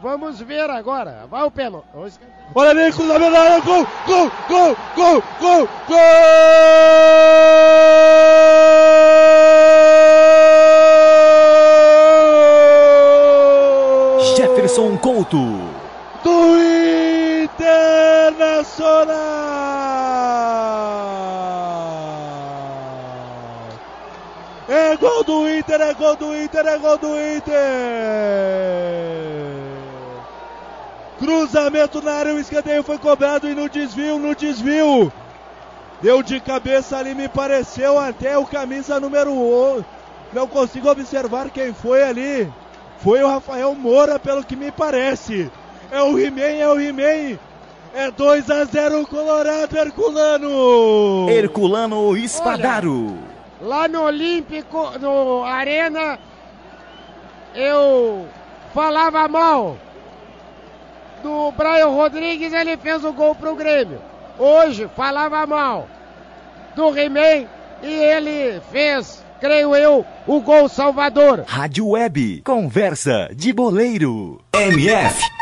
Vamos ver agora. Vai o pênalti. Olha ali, cruzamento da área, gol, gol, gol, gol, gol, gol! Jefferson Couto. Do Internacional! É gol do Inter, é gol do Inter, é gol do Inter! Cruzamento na área, o escanteio foi cobrado e no desvio, no desvio. Deu de cabeça ali, me pareceu até o camisa número 1. Não consigo observar quem foi ali. Foi o Rafael Moura, pelo que me parece. É o He-Man, é o He-Man. É 2 a 0 Colorado Herculano. Herculano Espadaro. Olha, lá no Olímpico, no Arena, eu falava mal do Brian Rodrigues, ele fez o gol pro Grêmio. Hoje falava mal do He-Man e ele fez, creio eu, o gol salvador. Rádio Web, conversa de boleiro. MF